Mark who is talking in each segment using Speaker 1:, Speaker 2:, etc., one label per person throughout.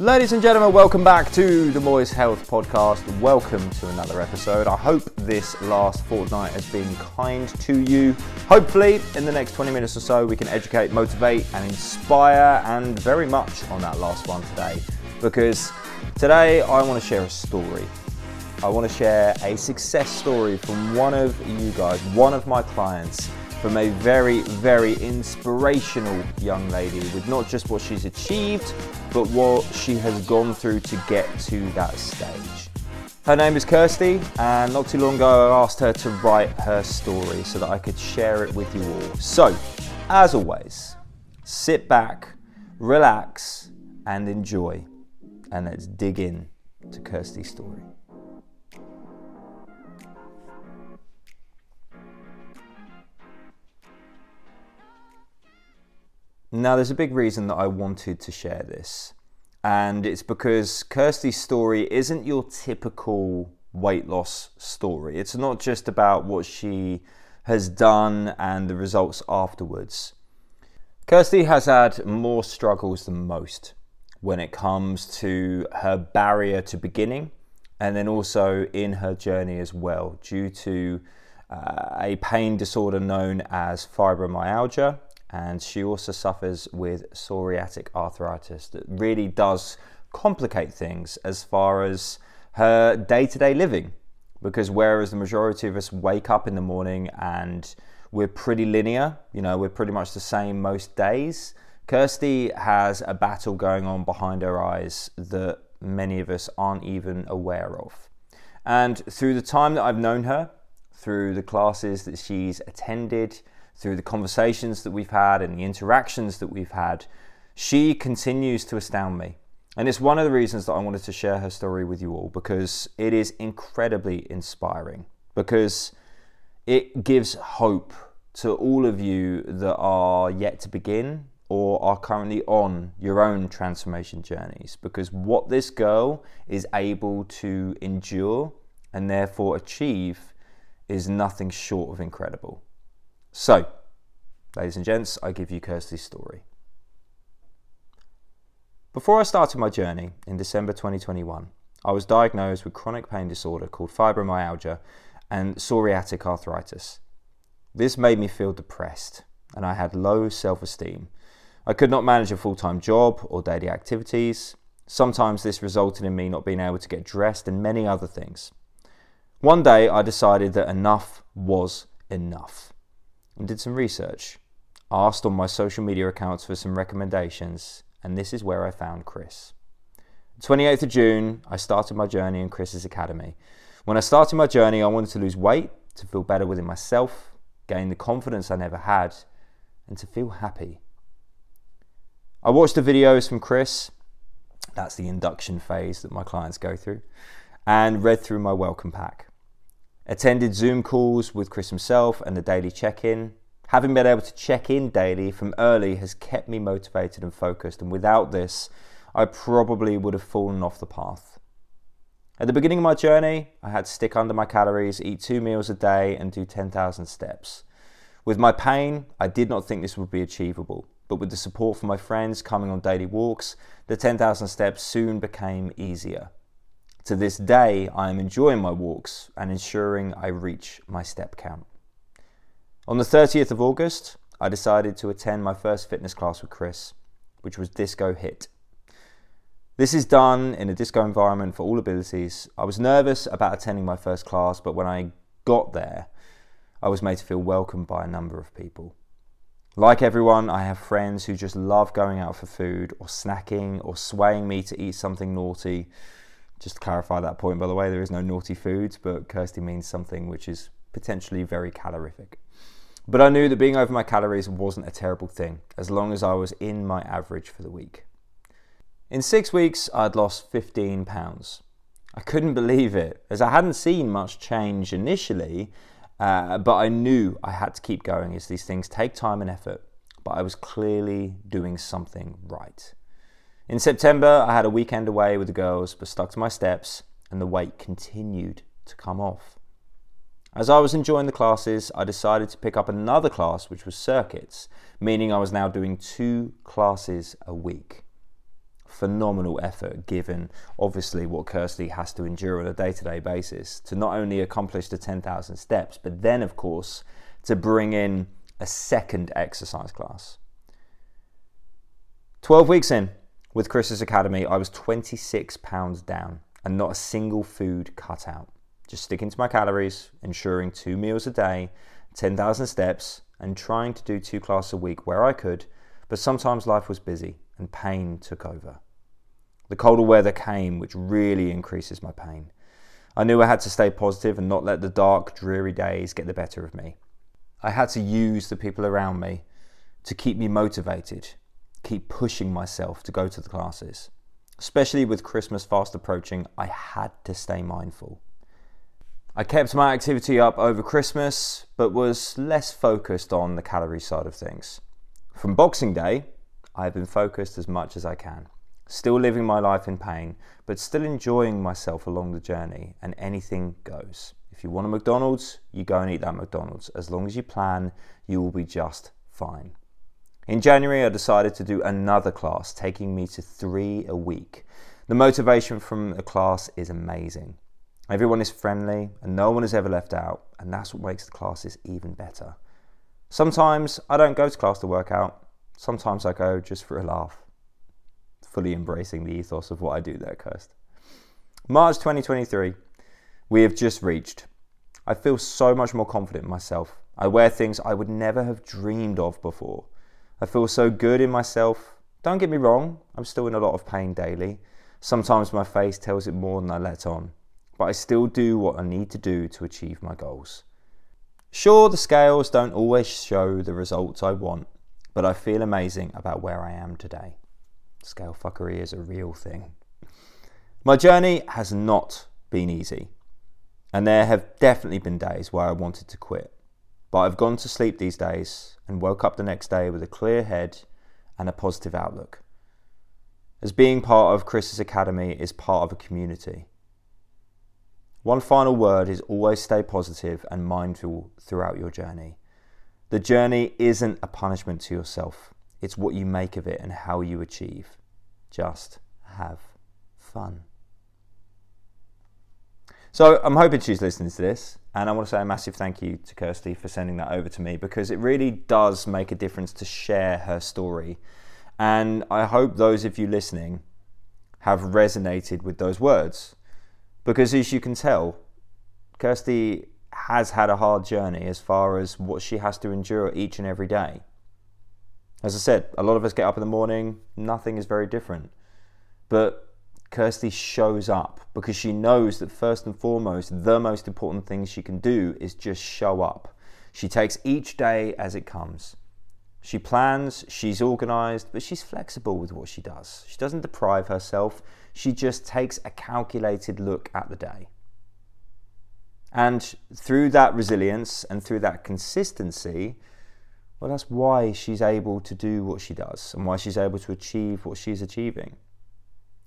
Speaker 1: Ladies and gentlemen, welcome back to the Moyes Health Podcast. Welcome to another episode. I hope this last fortnight has been kind to you. Hopefully, in the next 20 minutes or so, we can educate, motivate, and inspire, and very much on that last one today. Because today I want to share a story. I want to share a success story from one of you guys, one of my clients from a very, very inspirational young lady with not just what she's achieved, but what she has gone through to get to that stage. Her name is Kirsty, and not too long ago I asked her to write her story so that I could share it with you all. So, as always, sit back, relax, and enjoy. And let's dig in to Kirsty's story. Now, there's a big reason that I wanted to share this, and it's because Kirsty's story isn't your typical weight loss story. It's not just about what she has done and the results afterwards. Kirsty has had more struggles than most when it comes to her barrier to beginning and then also in her journey as well, due to uh, a pain disorder known as fibromyalgia and she also suffers with psoriatic arthritis that really does complicate things as far as her day to day living. Because whereas the majority of us wake up in the morning and we're pretty linear, you know, we're pretty much the same most days, Kirsty has a battle going on behind her eyes that many of us aren't even aware of. And through the time that I've known her, through the classes that she's attended, through the conversations that we've had and the interactions that we've had, she continues to astound me. And it's one of the reasons that I wanted to share her story with you all because it is incredibly inspiring, because it gives hope to all of you that are yet to begin or are currently on your own transformation journeys. Because what this girl is able to endure and therefore achieve is nothing short of incredible. So, ladies and gents, I give you Kirsty's story. Before I started my journey in December 2021, I was diagnosed with chronic pain disorder called fibromyalgia and psoriatic arthritis. This made me feel depressed and I had low self esteem. I could not manage a full time job or daily activities. Sometimes this resulted in me not being able to get dressed and many other things. One day I decided that enough was enough and did some research. Asked on my social media accounts for some recommendations, and this is where I found Chris. 28th of June, I started my journey in Chris's Academy. When I started my journey, I wanted to lose weight, to feel better within myself, gain the confidence I never had, and to feel happy. I watched the videos from Chris, that's the induction phase that my clients go through, and read through my welcome pack. Attended Zoom calls with Chris himself and the daily check in. Having been able to check in daily from early has kept me motivated and focused, and without this, I probably would have fallen off the path. At the beginning of my journey, I had to stick under my calories, eat two meals a day, and do 10,000 steps. With my pain, I did not think this would be achievable, but with the support from my friends coming on daily walks, the 10,000 steps soon became easier. To this day, I am enjoying my walks and ensuring I reach my step count. On the 30th of August, I decided to attend my first fitness class with Chris, which was Disco HIIT. This is done in a disco environment for all abilities. I was nervous about attending my first class, but when I got there, I was made to feel welcomed by a number of people. Like everyone, I have friends who just love going out for food or snacking or swaying me to eat something naughty just to clarify that point, by the way, there is no naughty foods, but Kirsty means something which is potentially very calorific. But I knew that being over my calories wasn't a terrible thing, as long as I was in my average for the week. In six weeks, I'd lost 15 pounds. I couldn't believe it, as I hadn't seen much change initially, uh, but I knew I had to keep going as these things take time and effort. But I was clearly doing something right. In September, I had a weekend away with the girls, but stuck to my steps, and the weight continued to come off. As I was enjoying the classes, I decided to pick up another class, which was circuits, meaning I was now doing two classes a week. phenomenal effort given obviously what Kirsty has to endure on a day to day basis to not only accomplish the 10,000 steps, but then, of course, to bring in a second exercise class. 12 weeks in with Chris's Academy, I was 26 pounds down and not a single food cut out. Just sticking to my calories, ensuring two meals a day, 10,000 steps, and trying to do two classes a week where I could, but sometimes life was busy and pain took over. The colder weather came, which really increases my pain. I knew I had to stay positive and not let the dark, dreary days get the better of me. I had to use the people around me to keep me motivated, keep pushing myself to go to the classes. Especially with Christmas fast approaching, I had to stay mindful. I kept my activity up over Christmas, but was less focused on the calorie side of things. From Boxing Day, I have been focused as much as I can. Still living my life in pain, but still enjoying myself along the journey, and anything goes. If you want a McDonald's, you go and eat that McDonald's. As long as you plan, you will be just fine. In January, I decided to do another class, taking me to three a week. The motivation from the class is amazing. Everyone is friendly and no one is ever left out, and that's what makes the classes even better. Sometimes I don't go to class to work out, sometimes I go just for a laugh. Fully embracing the ethos of what I do there, Kirst. March 2023, we have just reached. I feel so much more confident in myself. I wear things I would never have dreamed of before. I feel so good in myself. Don't get me wrong, I'm still in a lot of pain daily. Sometimes my face tells it more than I let on, but I still do what I need to do to achieve my goals. Sure, the scales don't always show the results I want, but I feel amazing about where I am today. Scale fuckery is a real thing. My journey has not been easy, and there have definitely been days where I wanted to quit. But I've gone to sleep these days and woke up the next day with a clear head and a positive outlook. As being part of Chris's Academy is part of a community. One final word is always stay positive and mindful throughout your journey. The journey isn't a punishment to yourself, it's what you make of it and how you achieve. Just have fun. So I'm hoping she's listening to this, and I want to say a massive thank you to Kirsty for sending that over to me because it really does make a difference to share her story. And I hope those of you listening have resonated with those words because as you can tell, Kirsty has had a hard journey as far as what she has to endure each and every day. As I said, a lot of us get up in the morning, nothing is very different. But Kirsty shows up because she knows that first and foremost, the most important thing she can do is just show up. She takes each day as it comes. She plans, she's organized, but she's flexible with what she does. She doesn't deprive herself, she just takes a calculated look at the day. And through that resilience and through that consistency, well, that's why she's able to do what she does and why she's able to achieve what she's achieving.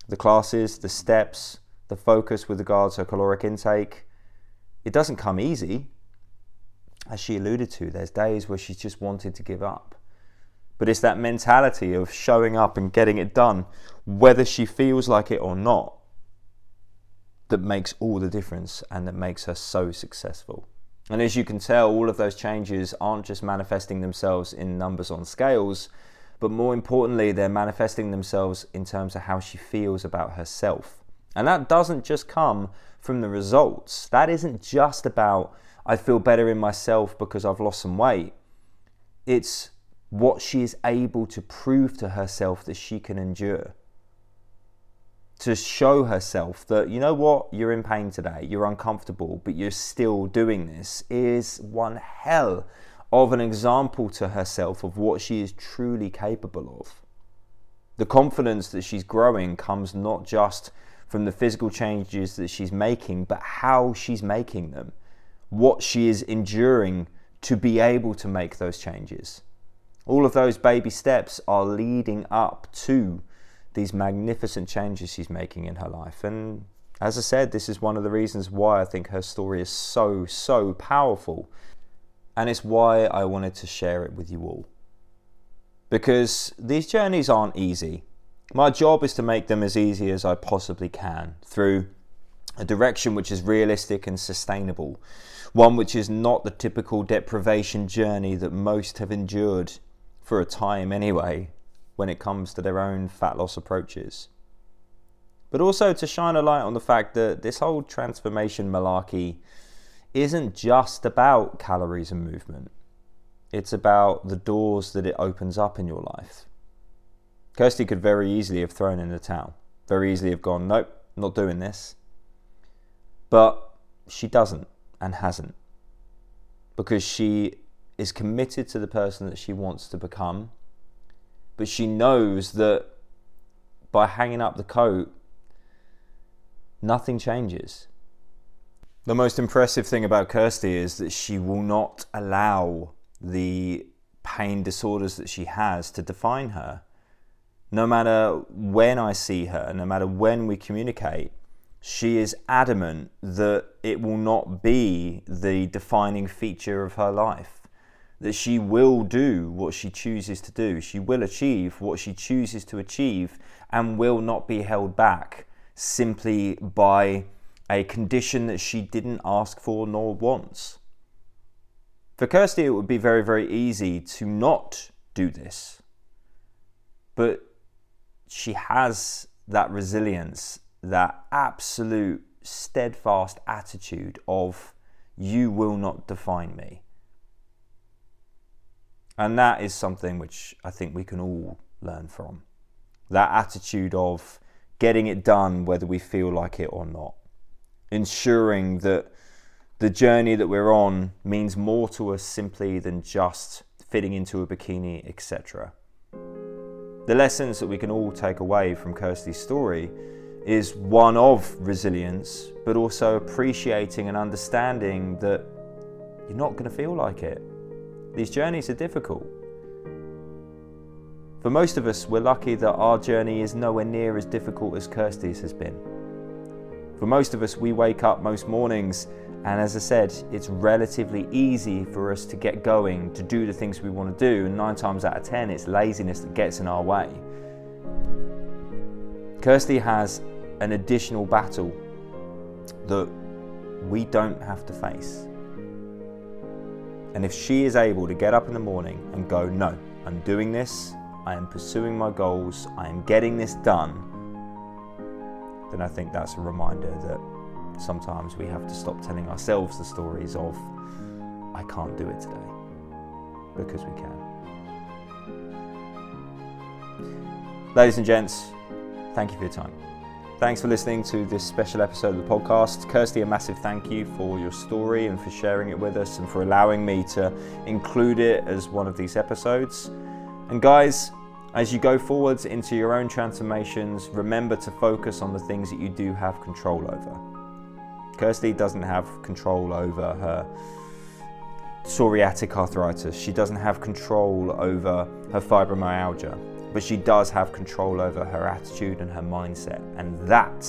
Speaker 1: The classes, the steps, the focus with regards to her caloric intake, it doesn't come easy. As she alluded to, there's days where she's just wanted to give up. But it's that mentality of showing up and getting it done, whether she feels like it or not, that makes all the difference and that makes her so successful. And as you can tell, all of those changes aren't just manifesting themselves in numbers on scales, but more importantly, they're manifesting themselves in terms of how she feels about herself. And that doesn't just come from the results. That isn't just about, I feel better in myself because I've lost some weight. It's what she is able to prove to herself that she can endure. To show herself that, you know what, you're in pain today, you're uncomfortable, but you're still doing this is one hell of an example to herself of what she is truly capable of. The confidence that she's growing comes not just from the physical changes that she's making, but how she's making them, what she is enduring to be able to make those changes. All of those baby steps are leading up to these magnificent changes she's making in her life. And as I said, this is one of the reasons why I think her story is so, so powerful. And it's why I wanted to share it with you all. Because these journeys aren't easy, My job is to make them as easy as I possibly can through a direction which is realistic and sustainable, one which is not the typical deprivation journey that most have endured for a time anyway when it comes to their own fat loss approaches. But also to shine a light on the fact that this whole transformation malarkey isn't just about calories and movement. It's about the doors that it opens up in your life. Kirsty could very easily have thrown in the towel, very easily have gone, nope, not doing this. But she doesn't and hasn't because she is committed to the person that she wants to become. But she knows that by hanging up the coat, nothing changes. The most impressive thing about Kirsty is that she will not allow the pain disorders that she has to define her no matter when I see her, no matter when we communicate, she is adamant that it will not be the defining feature of her life. That she will do what she chooses to do. She will achieve what she chooses to achieve and will not be held back simply by a condition that she didn't ask for nor wants. For Kirsty, it would be very, very easy to not do this. But she has that resilience, that absolute steadfast attitude of, you will not define me. And that is something which I think we can all learn from. That attitude of getting it done whether we feel like it or not. Ensuring that the journey that we're on means more to us simply than just fitting into a bikini, etc. The lessons that we can all take away from Kirsty's story is one of resilience, but also appreciating and understanding that you're not going to feel like it. These journeys are difficult. For most of us, we're lucky that our journey is nowhere near as difficult as Kirsty's has been. For most of us, we wake up most mornings and as I said, it's relatively easy for us to get going, to do the things we want to do, and nine times out of ten, it's laziness that gets in our way. Kirsty has an additional battle that we don't have to face. And if she is able to get up in the morning and go, No, I'm doing this, I am pursuing my goals, I am getting this done, then I think that's a reminder that sometimes we have to stop telling ourselves the stories of, I can't do it today, because we can. Ladies and gents, thank you for your time. Thanks for listening to this special episode of the podcast. Kirsty, a massive thank you for your story and for sharing it with us and for allowing me to include it as one of these episodes. And guys, as you go forwards into your own transformations, remember to focus on the things that you do have control over. Kirsty doesn't have control over her psoriatic arthritis. She doesn't have control over her fibromyalgia, but she does have control over her attitude and her mindset. And that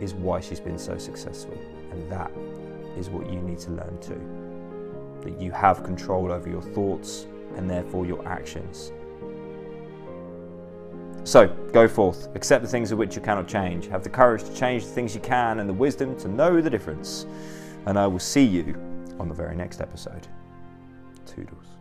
Speaker 1: is why she's been so successful. And that is what you need to learn too. That you have control over your thoughts and therefore your actions. So go forth, accept the things of which you cannot change, have the courage to change the things you can, and the wisdom to know the difference. And I will see you on the very next episode. Toodles.